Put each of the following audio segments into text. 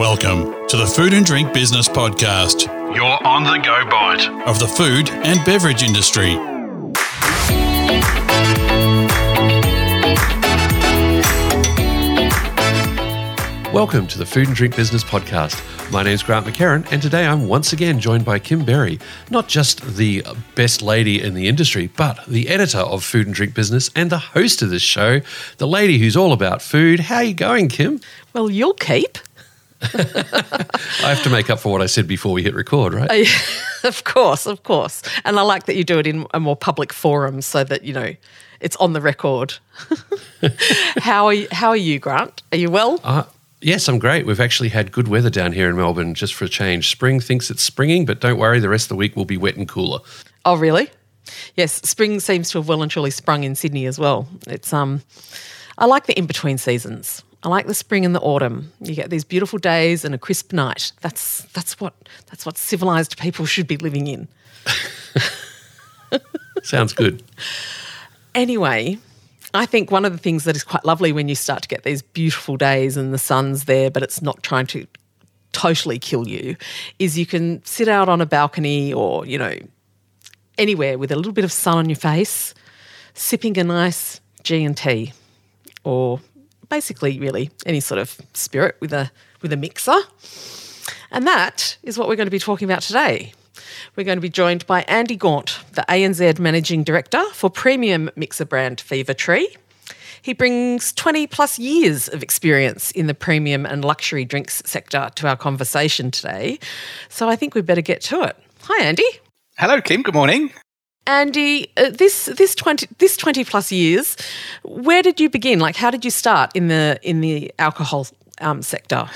Welcome to the Food and Drink Business Podcast, your on the go bite of the food and beverage industry. Welcome to the Food and Drink Business Podcast. My name is Grant McHerron, and today I'm once again joined by Kim Berry, not just the best lady in the industry, but the editor of Food and Drink Business and the host of this show, the lady who's all about food. How are you going, Kim? Well, you'll keep. I have to make up for what I said before we hit record, right? of course, of course. And I like that you do it in a more public forum so that, you know, it's on the record. how are you, how are you, Grant? Are you well? Uh, yes, I'm great. We've actually had good weather down here in Melbourne just for a change. Spring thinks it's springing, but don't worry, the rest of the week will be wet and cooler. Oh, really? Yes, spring seems to have well and truly sprung in Sydney as well. It's um I like the in-between seasons. I like the spring and the autumn. You get these beautiful days and a crisp night. That's that's what that's what civilized people should be living in. Sounds good. Anyway, I think one of the things that is quite lovely when you start to get these beautiful days and the sun's there, but it's not trying to totally kill you, is you can sit out on a balcony or, you know, anywhere with a little bit of sun on your face, sipping a nice G and T or basically really any sort of spirit with a with a mixer. And that is what we're going to be talking about today. We're going to be joined by Andy Gaunt, the ANZ Managing Director for premium mixer brand Fever Tree. He brings 20 plus years of experience in the premium and luxury drinks sector to our conversation today. So I think we'd better get to it. Hi, Andy. Hello, Kim. Good morning. Andy, uh, this this twenty this twenty plus years, where did you begin? Like, how did you start in the in the alcohol um, sector?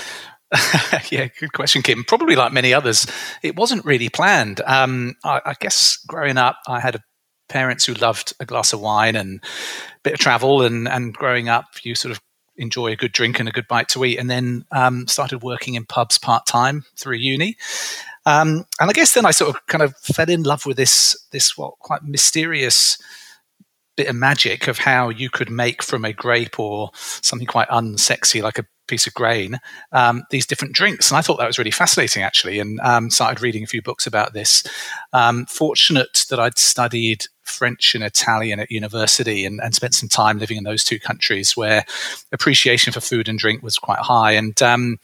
yeah, good question, Kim. Probably like many others, it wasn't really planned. Um, I, I, guess growing up, I had parents who loved a glass of wine and a bit of travel, and and growing up, you sort of enjoy a good drink and a good bite to eat, and then um, started working in pubs part time through uni. Um, and I guess then I sort of kind of fell in love with this this what quite mysterious bit of magic of how you could make from a grape or something quite unsexy like a piece of grain um, these different drinks. And i thought that was really fascinating actually and um, started reading a few books about this. Um, fortunate that i'd studied french and italian at university and, and, spent some time living in those two countries where appreciation for food and drink was quite high. And um,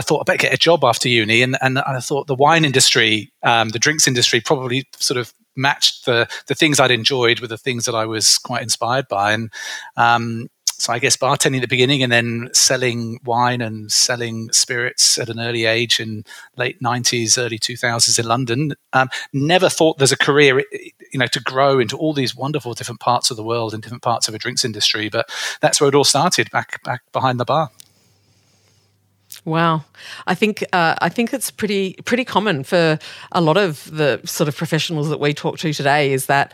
i thought i better get a job after uni and, and i thought the wine industry um, the drinks industry probably sort of matched the the things I'd enjoyed with the things that I was quite inspired by, and um, so I guess bartending at the beginning and then selling wine and selling spirits at an early age in late 90s, early 2000s in London. Um, never thought there's a career, you know, to grow into all these wonderful different parts of the world and different parts of a drinks industry. But that's where it all started, back back behind the bar. Wow, I think uh, I think it's pretty pretty common for a lot of the sort of professionals that we talk to today. Is that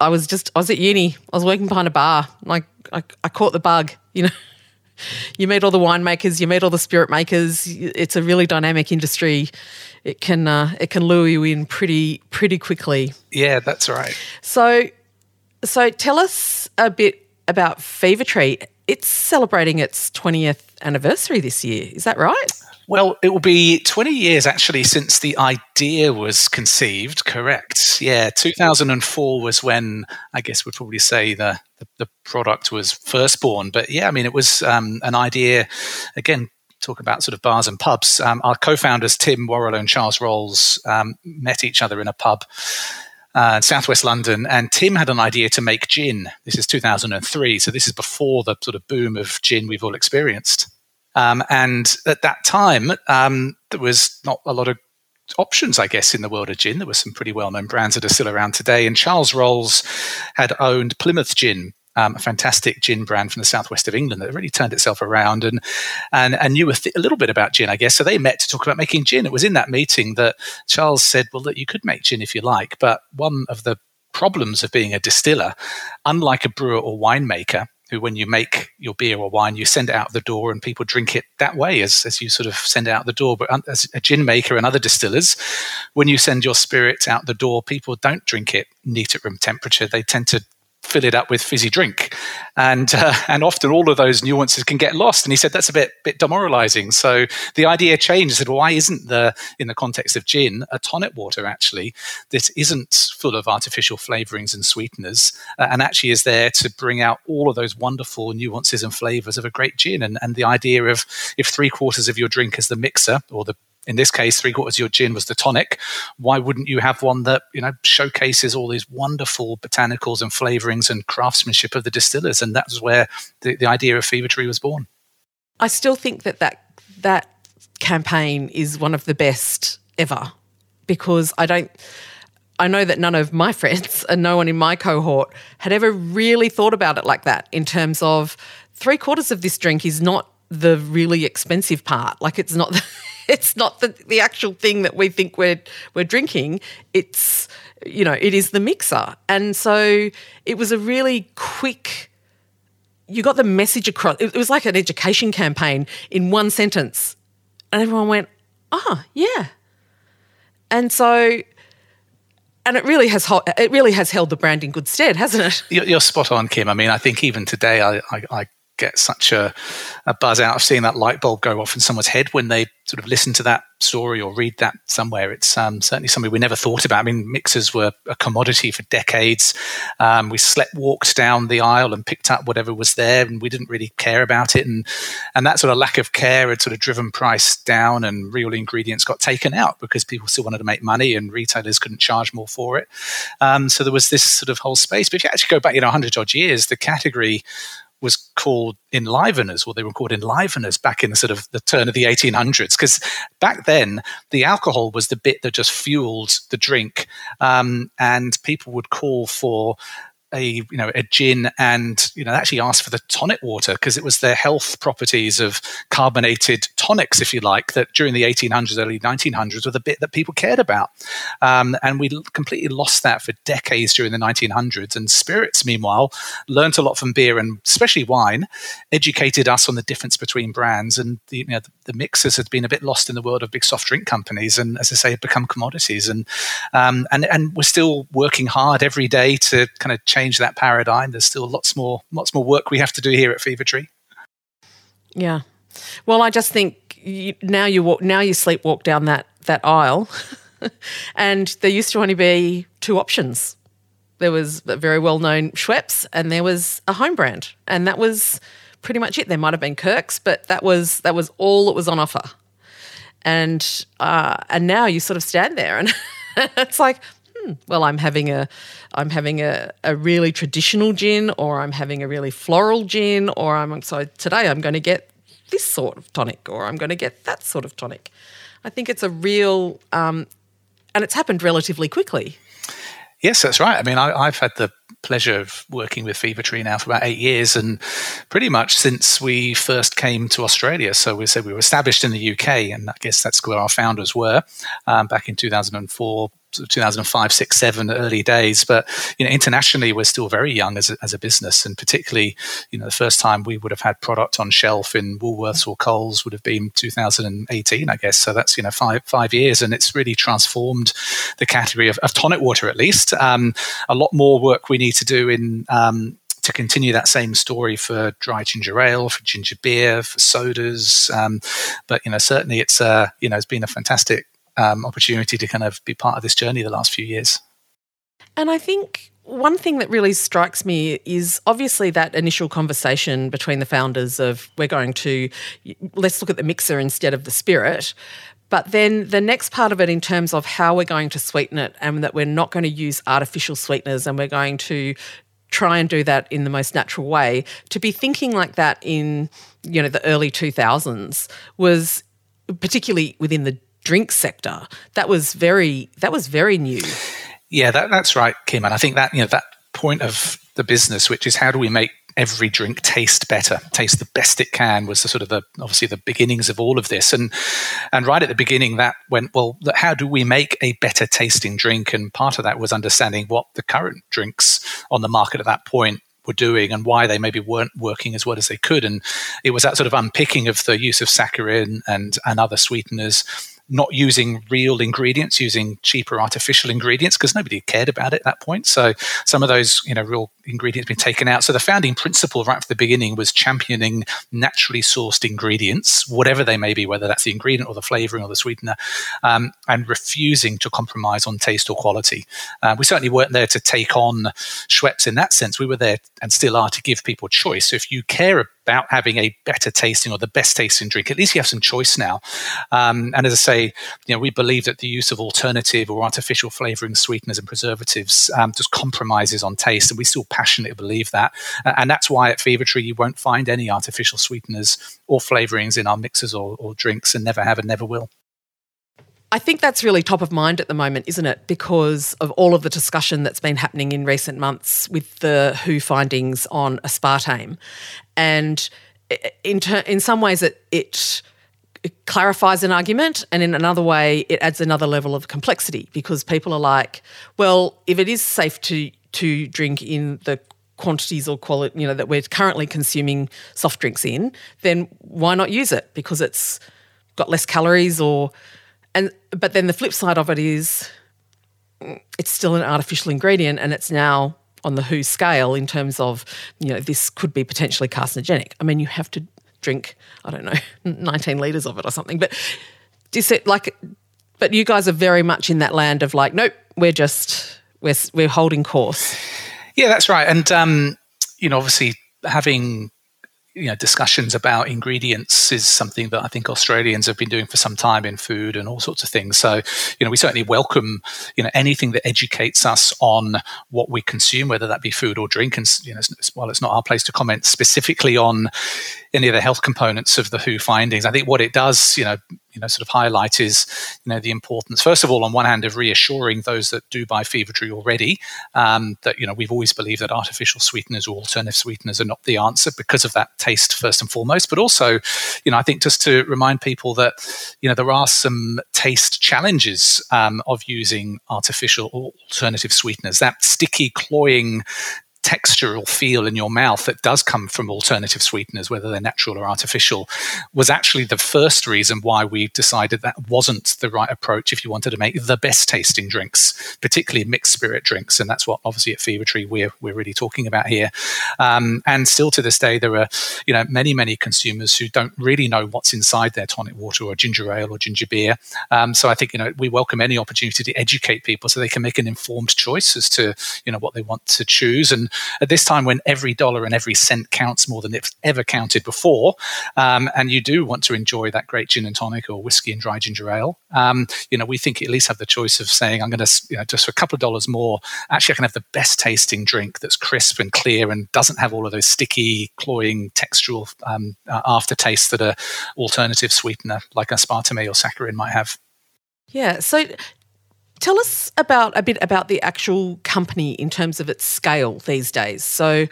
I was just I was at uni, I was working behind a bar, like I, I caught the bug, you know. you meet all the winemakers, you meet all the spirit makers. It's a really dynamic industry. It can uh, it can lure you in pretty pretty quickly. Yeah, that's right. So so tell us a bit about Fever Tree. It's celebrating its 20th anniversary this year. Is that right? Well, it will be 20 years actually since the idea was conceived, correct? Yeah, 2004 was when I guess we'd probably say the, the, the product was first born. But yeah, I mean, it was um, an idea, again, talk about sort of bars and pubs. Um, our co founders, Tim Warrilow and Charles Rolls, um, met each other in a pub uh, southwest London, and Tim had an idea to make gin. This is 2003, so this is before the sort of boom of gin we've all experienced. Um, and at that time, um, there was not a lot of options, I guess, in the world of gin. There were some pretty well known brands that are still around today. And Charles Rolls had owned Plymouth Gin, um, a fantastic gin brand from the southwest of England that really turned itself around and and, and knew a, th- a, little bit about gin, I guess. So they met to talk about making gin. It was in that meeting that Charles said, "Well, that you could make gin if you like, but one of the problems of being a distiller, unlike a brewer or winemaker." Who, when you make your beer or wine, you send it out the door and people drink it that way as, as you sort of send it out the door. But as a gin maker and other distillers, when you send your spirit out the door, people don't drink it neat at room temperature. They tend to fill it up with fizzy drink, and uh, and often all of those nuances can get lost. And he said that's a bit bit demoralising. So the idea changed. He said, why isn't the in the context of gin a tonic water actually that isn't full of artificial flavourings and sweeteners, uh, and actually is there to bring out all of those wonderful nuances and flavours of a great gin. And and the idea of if three quarters of your drink is the mixer or the in this case, three quarters of your gin was the tonic. Why wouldn't you have one that you know showcases all these wonderful botanicals and flavorings and craftsmanship of the distillers? And that was where the, the idea of Fever Tree was born. I still think that that that campaign is one of the best ever because I don't. I know that none of my friends and no one in my cohort had ever really thought about it like that in terms of three quarters of this drink is not the really expensive part. Like it's not. The, it's not the, the actual thing that we think we're we're drinking. It's you know it is the mixer, and so it was a really quick. You got the message across. It was like an education campaign in one sentence, and everyone went, "Ah, oh, yeah." And so and it really has it really has held the brand in good stead, hasn't it? You're, spot on, Kim. I mean, I think even today, I, I, I get such a, a, buzz out of seeing that light bulb go off in someone's head when they sort of listen to that story or read that somewhere. It's um, certainly something we never thought about. I mean, mixers were a commodity for decades. Um, we slept, walked down the aisle and picked up whatever was there, and we didn't really care about it. And and that sort of lack of care had sort of driven price down, and real ingredients got taken out because people still wanted to make money, and retailers couldn't charge more for it. Um, so there was this sort of whole space. But if you actually go back, you know, hundred odd years, the category was called enliveners, or they were called enliveners back in the sort of the turn of the 1800s. Because back then, the alcohol was the bit that just fueled the drink, um, and people would call for a you know a gin and you know actually asked for the tonic water because it was the health properties of carbonated tonics if you like that during the 1800s early 1900s were the bit that people cared about. Um, and we completely lost that for decades during the 1900s and spirits meanwhile learned a lot from beer and especially wine educated us on the difference between brands. And the, you know, the, the mixers had been a bit lost in the world of big soft drink companies and as I say have become commodities. And um, and and we're still working hard every day to kind of change that paradigm. There's still lots more lots more work we have to do here at Fever Tree. Yeah. Well, I just think you, now you walk now you sleepwalk down that that aisle, and there used to only be two options. There was a very well known Schweppes, and there was a home brand, and that was pretty much it. There might have been Kirks, but that was that was all that was on offer. And uh, and now you sort of stand there, and it's like, well, I'm having a, I'm having a, a really traditional gin, or I'm having a really floral gin, or I'm so today I'm going to get this sort of tonic, or I'm going to get that sort of tonic. I think it's a real, um, and it's happened relatively quickly. Yes, that's right. I mean, I, have had the pleasure of working with Fever Tree now for about eight years, and pretty much since we first came to Australia. So we said we were established in the UK, and I guess that's where our founders were um, back in 2004, 2005, six, seven, early days. But you know, internationally, we're still very young as a, as a business, and particularly, you know, the first time we would have had product on shelf in Woolworths or Coles would have been 2018, I guess. So that's you know five five years, and it's really transformed the category of, of tonic water, at least. Um, a lot more work we need to do in um, to continue that same story for dry ginger ale, for ginger beer, for sodas. Um, but you know, certainly it's uh, you know it's been a fantastic um, opportunity to kind of be part of this journey the last few years. And I think one thing that really strikes me is obviously that initial conversation between the founders of we're going to let's look at the mixer instead of the spirit. But then the next part of it, in terms of how we're going to sweeten it, and that we're not going to use artificial sweeteners and we're going to try and do that in the most natural way, to be thinking like that in you know the early 2000s was particularly within the drink sector. That was very that was very new. Yeah, that, that's right, Kim. And I think that you know that point of the business, which is how do we make every drink taste better, taste the best it can, was the sort of the obviously the beginnings of all of this. And and right at the beginning, that went well. How do we make a better tasting drink? And part of that was understanding what the current drinks on the market at that point were doing and why they maybe weren't working as well as they could. And it was that sort of unpicking of the use of saccharin and, and other sweeteners not using real ingredients, using cheaper artificial ingredients because nobody cared about it at that point. So some of those, you know, real ingredients been taken out. So the founding principle right from the beginning was championing naturally sourced ingredients, whatever they may be, whether that's the ingredient or the flavoring or the sweetener, um, and refusing to compromise on taste or quality. Uh, we certainly weren't there to take on Schweppes in that sense. We were there and still are to give people choice. So if you care about having a better tasting or the best tasting drink, at least you have some choice now. Um, and as I say, you know, we believe that the use of alternative or artificial flavoring sweeteners and preservatives um, just compromises on taste, and we still passionately believe that. Uh, and that's why at Fever Tree you won't find any artificial sweeteners or flavorings in our mixes or, or drinks, and never have and never will. I think that's really top of mind at the moment, isn't it? Because of all of the discussion that's been happening in recent months with the WHO findings on aspartame. And in, ter- in some ways, it, it clarifies an argument, and in another way, it adds another level of complexity because people are like, well, if it is safe to to drink in the quantities or quality, you know, that we're currently consuming soft drinks in, then why not use it? Because it's got less calories or and but then the flip side of it is it's still an artificial ingredient and it's now on the WHO scale in terms of, you know, this could be potentially carcinogenic. I mean, you have to drink, I don't know, 19 litres of it or something. But like, but you guys are very much in that land of like, nope, we're just, we're, we're holding course. Yeah, that's right. And, um, you know, obviously having you know discussions about ingredients is something that I think Australians have been doing for some time in food and all sorts of things. So you know we certainly welcome you know anything that educates us on what we consume, whether that be food or drink. And you know while it's not our place to comment specifically on any of the health components of the WHO findings, I think what it does you know you know sort of highlight is you know the importance first of all on one hand of reassuring those that do buy Fever Tree already um, that you know we've always believed that artificial sweeteners or alternative sweeteners are not the answer because of that taste first and foremost, but also you know I think just to remind people that you know there are some taste challenges um, of using artificial or alternative sweeteners. That sticky cloying textural feel in your mouth that does come from alternative sweeteners, whether they're natural or artificial, was actually the first reason why we decided that wasn't the right approach if you wanted to make the best tasting drinks, particularly mixed spirit drinks. And that's what obviously at Fever Tree we're, we're really talking about here. Um, and still to this day, there are, you know, many, many consumers who don't really know what's inside their tonic water or ginger ale or ginger beer. Um, so I think, you know, we welcome any opportunity to educate people so they can make an informed choice as to, you know, what they want to choose. And at this time when every dollar and every cent counts more than it's ever counted before, um, and you do want to enjoy that great gin and tonic or whiskey and dry ginger ale, um, you know, we think at least have the choice of saying, I'm going to, you know, just for a couple of dollars more, actually, I can have the best tasting drink that's crisp and clear and doesn't have all of those sticky, cloying, textural um, uh, aftertaste that a alternative sweetener like aspartame or saccharin might have. Yeah. So Tell us about a bit about the actual company in terms of its scale these days. So,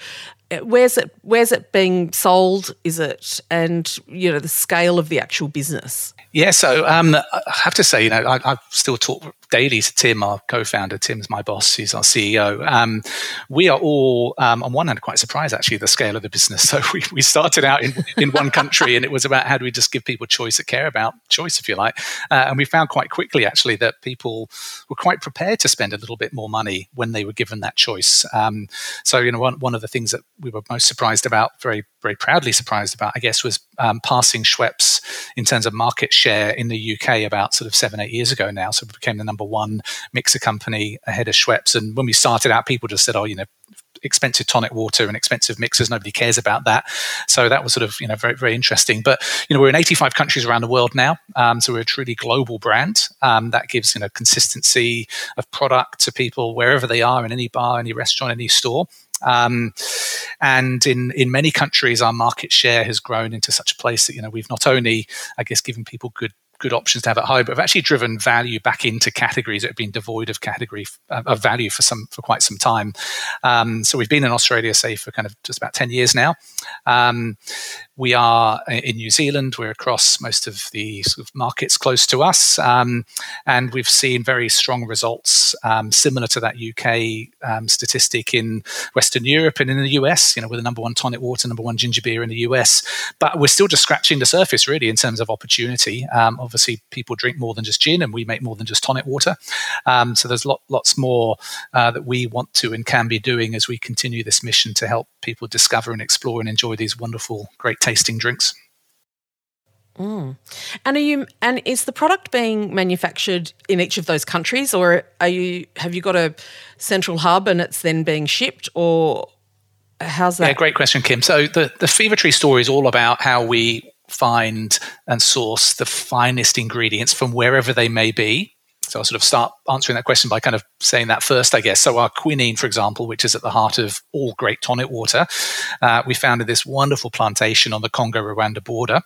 uh, where's it where's it being sold? Is it and you know the scale of the actual business? Yeah, so um, I have to say, you know, I, I, still talk daily to Tim, our co-founder. Tim's my boss; he's our CEO. Um, we are all, um, on one hand, quite surprised actually the scale of the business. So we, we started out in, in one country, and it was about how do we just give people choice that care about choice, if you like. Uh, and we found quite quickly actually that people were quite prepared to spend a little bit more money when they were given that choice. Um, so you know, one one of the things that we were most surprised about, very very proudly surprised about, I guess, was um, passing Schweppes in terms of market share in the UK about sort of seven, eight years ago now. So we became the number one mixer company ahead of Schweppes. And when we started out, people just said, oh, you know, expensive tonic water and expensive mixers. Nobody cares about that. So that was sort of you know very very interesting. But you know we're in 85 countries around the world now, um, so we're a truly global brand. Um, that gives you know consistency of product to people wherever they are in any bar, any restaurant, any store. Um, and in, in many countries, our market share has grown into such a place that you know we've not only, I guess, given people good good options to have at home, but have actually driven value back into categories that have been devoid of category uh, of value for some for quite some time. Um, so we've been in Australia, say, for kind of just about ten years now. Um, we are in New Zealand. We're across most of the sort of markets close to us, um, and we've seen very strong results, um, similar to that UK um, statistic in Western Europe and in the US. You know, we're the number one tonic water, number one ginger beer in the US, but we're still just scratching the surface, really, in terms of opportunity. Um, obviously people drink more than just gin, and we make more than just tonic water. Um, so there's lot, lots more uh, that we want to and can be doing as we continue this mission to help people discover and explore and enjoy these wonderful, great tasting drinks. Mm. And are you and is the product being manufactured in each of those countries or are you have you got a central hub and it's then being shipped or how's that? Yeah, great question, Kim. So the, the Fever Tree story is all about how we find and source the finest ingredients from wherever they may be so I'll sort of start answering that question by kind of saying that first, I guess. So our quinine, for example, which is at the heart of all great tonic water, uh, we founded this wonderful plantation on the Congo-Rwanda border.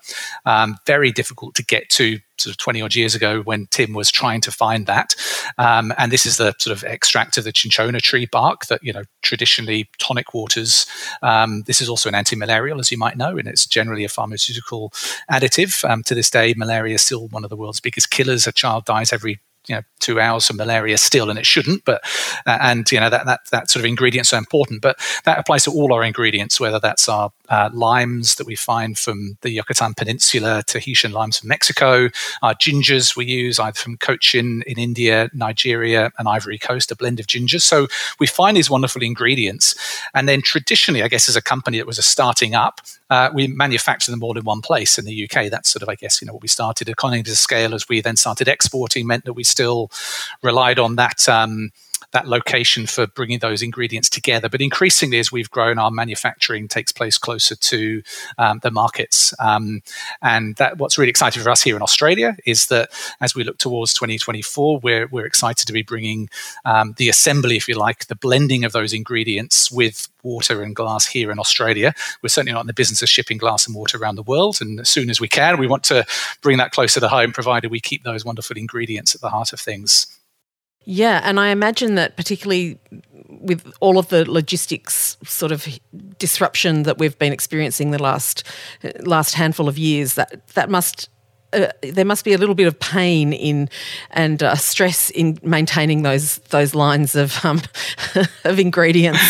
Um, very difficult to get to sort of 20 odd years ago when Tim was trying to find that. Um, and this is the sort of extract of the cinchona tree bark that, you know, traditionally tonic waters. Um, this is also an anti-malarial, as you might know, and it's generally a pharmaceutical additive. Um, to this day, malaria is still one of the world's biggest killers. A child dies every you know two hours of malaria still, and it shouldn't. But uh, and you know that that that sort of ingredients are important. But that applies to all our ingredients, whether that's our uh, limes that we find from the Yucatan Peninsula, Tahitian limes from Mexico, our gingers we use either from Cochin in India, Nigeria, and Ivory Coast, a blend of gingers. So we find these wonderful ingredients, and then traditionally, I guess, as a company that was a starting up, uh, we manufacture them all in one place in the UK. That's sort of, I guess, you know, what we started economies of scale as we then started exporting meant that we still relied on that. Um, that location for bringing those ingredients together. But increasingly, as we've grown, our manufacturing takes place closer to um, the markets. Um, and that what's really exciting for us here in Australia is that as we look towards 2024, we're, we're excited to be bringing um, the assembly, if you like, the blending of those ingredients with water and glass here in Australia. We're certainly not in the business of shipping glass and water around the world. And as soon as we can, we want to bring that closer to home, provided we keep those wonderful ingredients at the heart of things. Yeah, and I imagine that particularly with all of the logistics sort of disruption that we've been experiencing the last last handful of years, that that must uh, there must be a little bit of pain in and uh, stress in maintaining those those lines of um, of ingredients.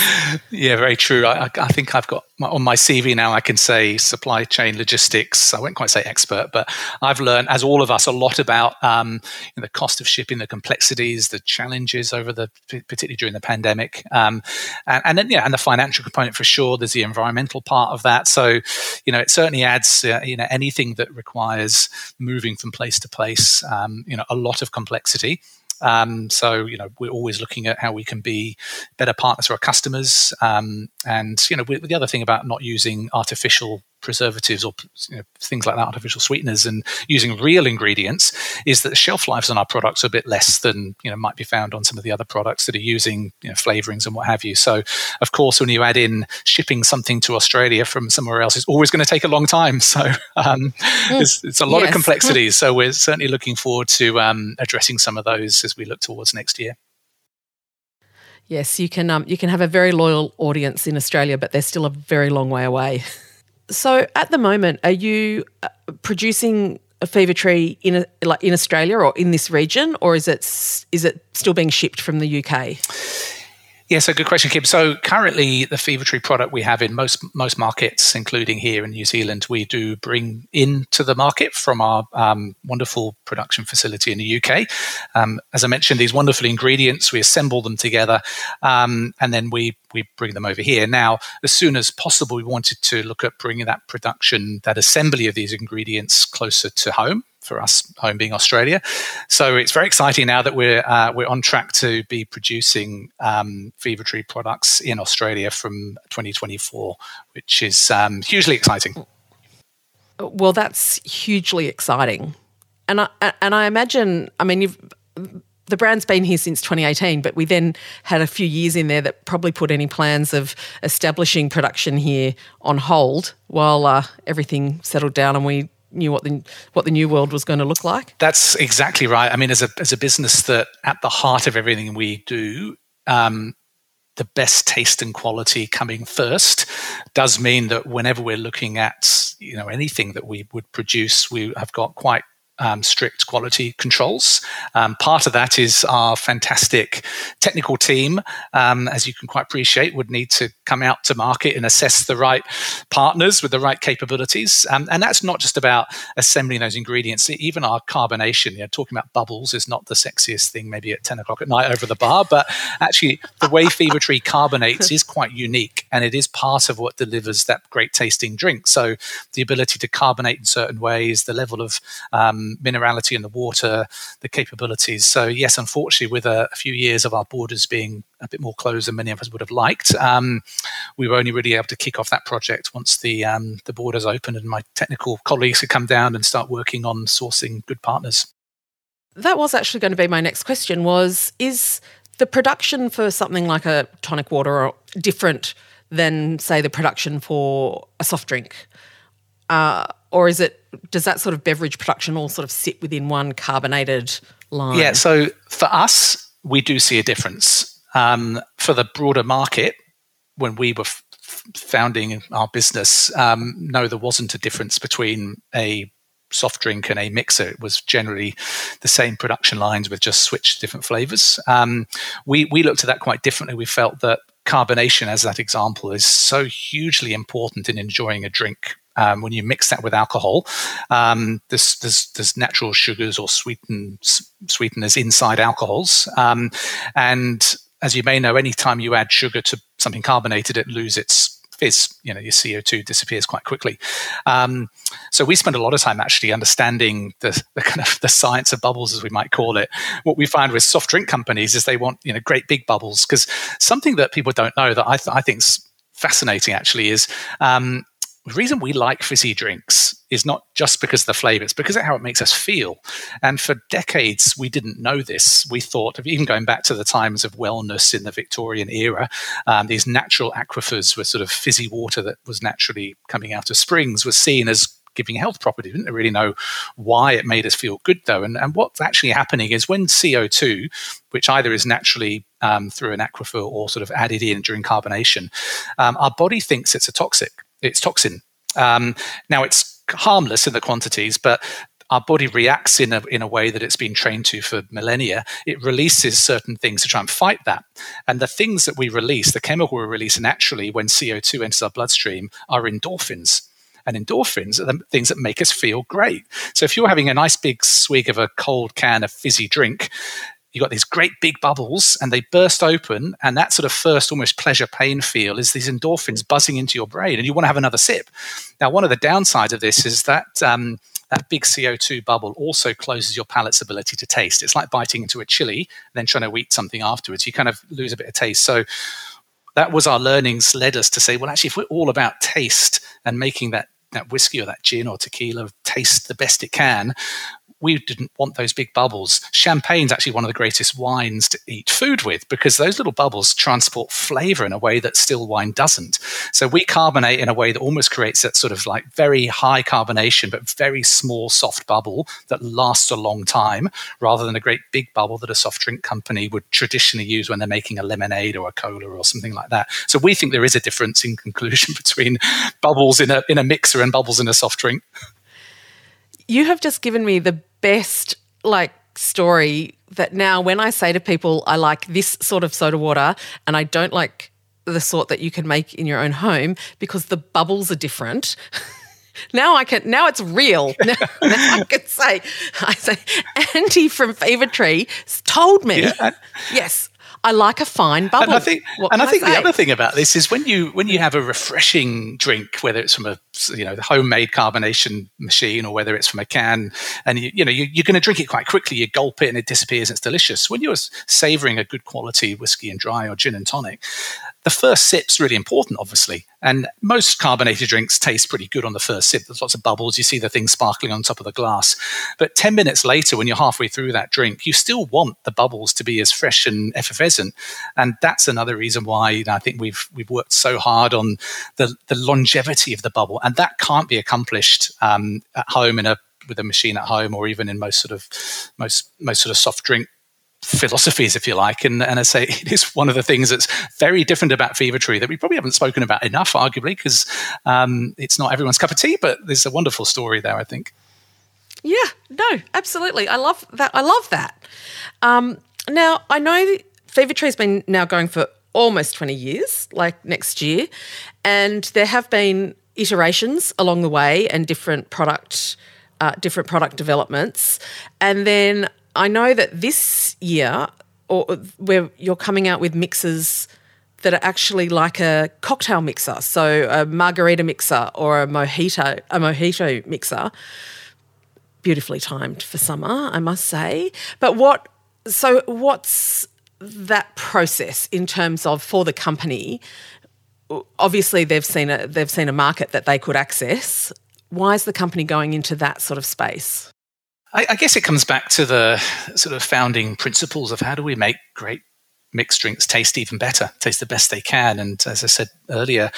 Yeah, very true. I, I, think I've got my, on my CV now. I can say supply chain logistics. I won't quite say expert, but I've learned, as all of us, a lot about um, the cost of shipping, the complexities, the challenges over the particularly during the pandemic, um, and, and, then yeah, and the financial component for sure. There's the environmental part of that. So you know, it certainly adds uh, you know anything that requires moving from place to place. Um, you know, a lot of complexity. Um, so you know we're always looking at how we can be better partners for our customers, um, and you know the other thing about not using artificial preservatives or you know, things like that, artificial sweeteners, and using real ingredients, is that the shelf lives on our products are a bit less than you know might be found on some of the other products that are using you know, flavorings and what have you. So, of course, when you add in shipping something to Australia from somewhere else, it's always going to take a long time. So, um, mm. it's, it's, a lot yes. of complexities. so, we're certainly looking forward to um, addressing some of those as we look towards next year. Yes, you can. Um, you can have a very loyal audience in Australia, but they're still a very long way away. So at the moment, are you uh, producing a fever tree in a, like in Australia or in this region, or is it is it still being shipped from the UK? Yeah, so good question, Kim. So currently, the Fever Tree product we have in most most markets, including here in New Zealand, we do bring into the market from our um, wonderful production facility in the UK. Um, as I mentioned, these wonderful ingredients, we assemble them together, um, and then we we bring them over here. Now, as soon as possible, we wanted to look at bringing that production, that assembly of these ingredients closer to home for us, home being Australia. So it's very exciting now that we're uh, we're on track to be producing um, Fever Tree products in Australia from 2024, which is um, hugely exciting. Well, that's hugely exciting, and I and I imagine, I mean, you've the brand's been here since 2018, but we then had a few years in there that probably put any plans of establishing production here on hold while uh, everything settled down and we knew what the what the new world was going to look like. That's exactly right. I mean, as a as a business that at the heart of everything we do. Um, the best taste and quality coming first does mean that whenever we're looking at you know anything that we would produce, we have got quite um, strict quality controls. Um, part of that is our fantastic technical team, um, as you can quite appreciate, would need to come out to market and assess the right partners with the right capabilities. Um, and that's not just about assembling those ingredients. Even our carbonation, you know, talking about bubbles is not the sexiest thing maybe at 10 o'clock at night over the bar, but actually the way Fever Tree carbonates is quite unique and it is part of what delivers that great tasting drink. So the ability to carbonate in certain ways, the level of um, minerality in the water, the capabilities. So yes, unfortunately, with a, a, few years of our borders being a bit more closed than many of us would have liked, um, we were only really able to kick off that project once the um, the borders opened and my technical colleagues could come down and start working on sourcing good partners. That was actually going to be my next question. Was is the production for something like a tonic water or different than, say, the production for a soft drink? Uh, or is it does that sort of beverage production all sort of sit within one carbonated line? Yeah, so for us, we do see a difference. Um, for the broader market, when we were f- founding our business, um, no, there wasn't a difference between a soft drink and a mixer. It was generally the same production lines with just switched different flavors. Um, we we looked at that quite differently. We felt that carbonation, as that example, is so hugely important in enjoying a drink um, when you mix that with alcohol, um, there's, there's, there's, natural sugars or sweeten, sweeteners inside alcohols. Um, and as you may know, anytime you add sugar to something carbonated, it loses its fizz. You know, your CO2 disappears quite quickly. Um, so we spend a lot of time actually understanding the, the, kind of the science of bubbles, as we might call it. What we find with soft drink companies is they want you know great big bubbles because something that people don't know that I, th- I think is fascinating actually is um, the reason we like fizzy drinks is not just because of the flavor, it's because of how it makes us feel. And for decades, we didn't know this. We thought, even going back to the times of wellness in the Victorian era, um, these natural aquifers were sort of fizzy water that was naturally coming out of springs was seen as giving health properties. We didn't really know why it made us feel good, though. And, and what's actually happening is when CO2, which either is naturally um, through an aquifer or sort of added in during carbonation, um, our body thinks it's a toxic it's toxin. Um, now it's harmless in the quantities, but our body reacts in a, in a way that it's been trained to for millennia. It releases certain things to try and fight that. And the things that we release, the chemical we release naturally when CO2 enters our bloodstream, are endorphins. And endorphins are the things that make us feel great. So if you're having a nice big swig of a cold can of fizzy drink, you've got these great big bubbles and they burst open and that sort of first almost pleasure pain feel is these endorphins buzzing into your brain and you want to have another sip. Now one of the downsides of this is that um, that big co2 bubble also closes your palate's ability to taste. It's like biting into a chili and then trying to eat something afterwards. You kind of lose a bit of taste. So that was our learnings led us to say well actually if we're all about taste and making that that whiskey or that gin or tequila taste the best it can we didn't want those big bubbles. Champagne's actually one of the greatest wines to eat food with because those little bubbles transport flavor in a way that still wine doesn't. So we carbonate in a way that almost creates that sort of like very high carbonation, but very small, soft bubble that lasts a long time rather than a great big bubble that a soft drink company would traditionally use when they're making a lemonade or a cola or something like that. So we think there is a difference in conclusion between bubbles in a, in a mixer and bubbles in a soft drink. You have just given me the best like story that now when I say to people I like this sort of soda water and I don't like the sort that you can make in your own home because the bubbles are different. now I can now it's real. Now, now, I can say I say Andy from Fever Tree told me. Yeah. Yes. I like a fine bubble. And I think, and I think I the other thing about this is when you when you have a refreshing drink, whether it's from a you know the homemade carbonation machine or whether it's from a can, and you, you know you, are going to drink it quite quickly. You gulp it and it disappears. And it's delicious. When you're savouring a good quality whiskey and dry or gin and tonic, the first sip's really important, obviously. And most carbonated drinks taste pretty good on the first sip. There's lots of bubbles. You see the thing sparkling on top of the glass. But 10 minutes later, when you're halfway through that drink, you still want the bubbles to be as fresh and effervescent. And that's another reason why you know, I think we've, we've worked so hard on the, the longevity of the bubble. And that can't be accomplished um, at home in a with a machine at home or even in most sort of most most sort of soft drink philosophies, if you like. And, and I say it is one of the things that's very different about Fever Tree that we probably haven't spoken about enough, arguably, because um, it's not everyone's cup of tea, but there's a wonderful story there, I think. Yeah, no, absolutely. I love that. I love that. Um, now, I know Fever Tree's been now going for almost 20 years, like next year, and there have been iterations along the way and different product uh, different product developments. And then I know that this year, or where you're coming out with mixes that are actually like a cocktail mixer, so a margarita mixer or a mojito, a mojito mixer. Beautifully timed for summer, I must say. But what? So what's that process in terms of for the company? Obviously, they've seen a they've seen a market that they could access. Why is the company going into that sort of space? I, I guess it comes back to the sort of founding principles of how do we make great mixed drinks taste even better, taste the best they can. And as I said earlier,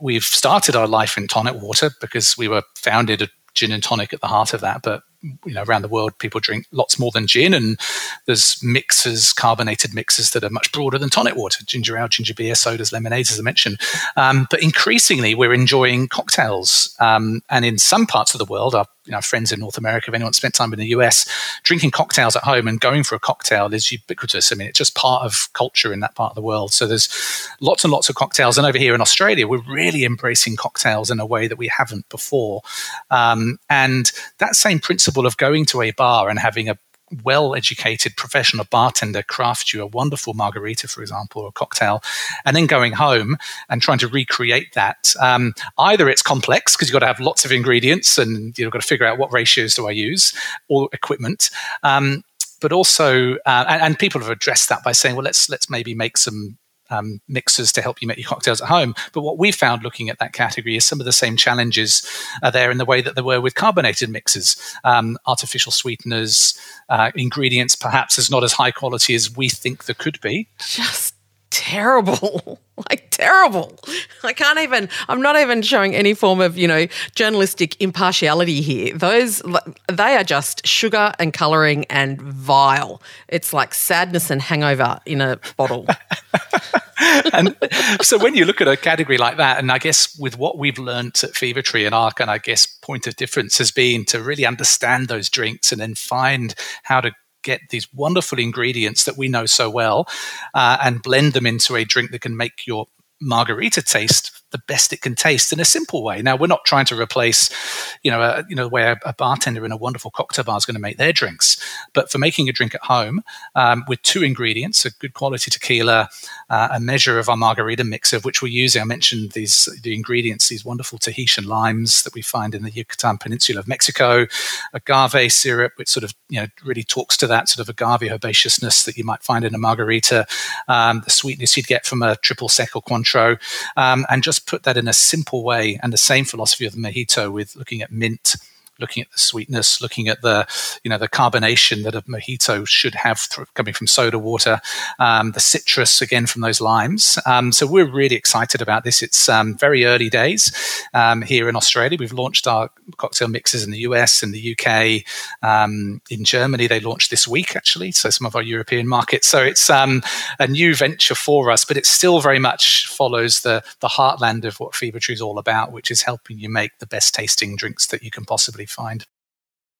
we've started our life in tonic water because we were founded a gin and tonic at the heart of that. But you know around the world people drink lots more than gin and there's mixes carbonated mixes that are much broader than tonic water ginger ale ginger beer sodas lemonades as i mentioned um, but increasingly we're enjoying cocktails um, and in some parts of the world our you know, friends in North America, if anyone spent time in the US, drinking cocktails at home and going for a cocktail is ubiquitous. I mean, it's just part of culture in that part of the world. So there's lots and lots of cocktails. And over here in Australia, we're really embracing cocktails in a way that we haven't before. Um, and that same principle principle of going to a bar and having a well educated professional bartender craft you a wonderful margarita, for example, or a cocktail, and then going home and trying to recreate that. Um, either it's complex because you've got to have lots of ingredients and you've got to figure out what ratios do I use or equipment. Um, but also, uh, and, and, people have addressed that by saying, well, let's let's maybe make some um, mixers to help you make your cocktails at home. But what we found looking at that category is some of the same challenges are there in the way that there were with carbonated mixers, um, artificial sweeteners, uh, ingredients perhaps is not as high quality as we think there could be. Just terrible. like terrible. I can't even I'm not even showing any form of, you know, journalistic impartiality here. Those they are just sugar and coloring and vile. It's like sadness and hangover in a bottle. and so when you look at a category like that, and I guess with what we've learned at Fever Tree and Arc, and I guess point of difference has been to really understand those drinks and then find how to get these wonderful ingredients that we know so well uh, and blend them into a drink that can make your margarita taste the best it can taste in a simple way. Now, we're not trying to replace, you know, a, you know, where a bartender in a wonderful cocktail bar is going to make their drinks. But for making a drink at home um, with two ingredients, a good quality tequila, uh, a measure of our margarita mix, of which we're using. I mentioned these the ingredients, these wonderful Tahitian limes that we find in the Yucatan Peninsula of Mexico, agave syrup, which sort of you know really talks to that sort of agave herbaceousness that you might find in a margarita, um, the sweetness you'd get from a triple sec or Cointreau, um, and just put that in a simple way. And the same philosophy of the mojito with looking at mint looking at the sweetness, looking at the you know the carbonation that a mojito should have coming from soda water, um, the citrus again from those limes. Um, so we're really excited about this. It's um, very early days um, here in Australia. We've launched our cocktail mixes in the US, in the UK, um, in Germany. They launched this week actually. So some of our European markets. So it's um, a new venture for us, but it still very much follows the the heartland of what Fever Tree is all about, which is helping you make the best tasting drinks that you can possibly find.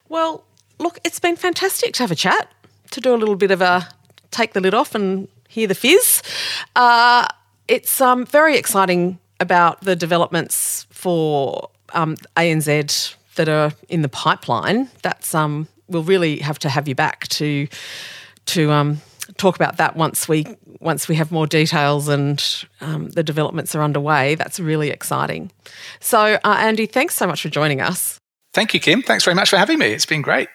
Well, look, it's been fantastic to have a chat, to do a little bit of a take the lid off and hear the fizz. Uh, it's um, very exciting about the developments for um, ANZ that are in the pipeline. That's um, we'll really have to have you back to to um, talk about that once we once we have more details and um, the developments are underway. That's really exciting. So, uh, Andy, thanks so much for joining us. Thank you, Kim. Thanks very much for having me. It's been great.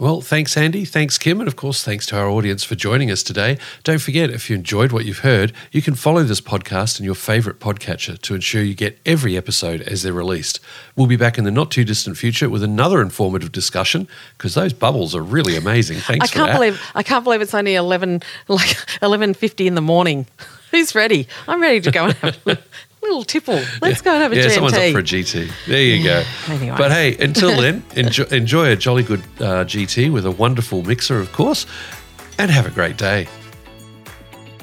Well, thanks, Andy. Thanks, Kim. And of course, thanks to our audience for joining us today. Don't forget, if you enjoyed what you've heard, you can follow this podcast in your favourite podcatcher to ensure you get every episode as they're released. We'll be back in the not too distant future with another informative discussion because those bubbles are really amazing. Thanks I can't believe I can't believe it's only eleven like eleven fifty in the morning. Who's ready? I'm ready to go and have little tipple. Let's yeah. go and have a yeah, GMT. someone's up for a GT. There you go. anyway. But hey, until then, enjoy, enjoy a jolly good uh, GT with a wonderful mixer, of course, and have a great day.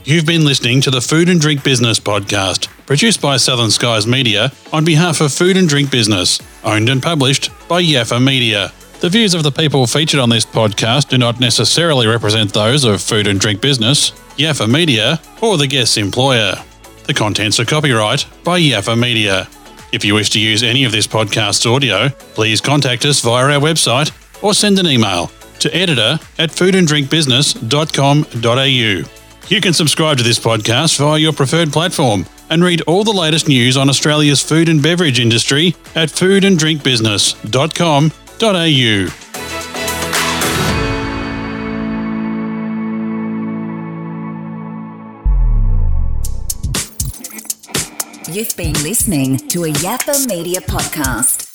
You've been listening to the Food and Drink Business podcast, produced by Southern Skies Media on behalf of Food and Drink Business, owned and published by Yaffa Media. The views of the people featured on this podcast do not necessarily represent those of Food and Drink Business, Yaffa Media, or the guest's employer. The contents are copyright by Yaffa Media. If you wish to use any of this podcast's audio, please contact us via our website or send an email to editor at foodanddrinkbusiness.com.au. You can subscribe to this podcast via your preferred platform and read all the latest news on Australia's food and beverage industry at foodanddrinkbusiness.com.au. You've been listening to a Yaffa Media podcast.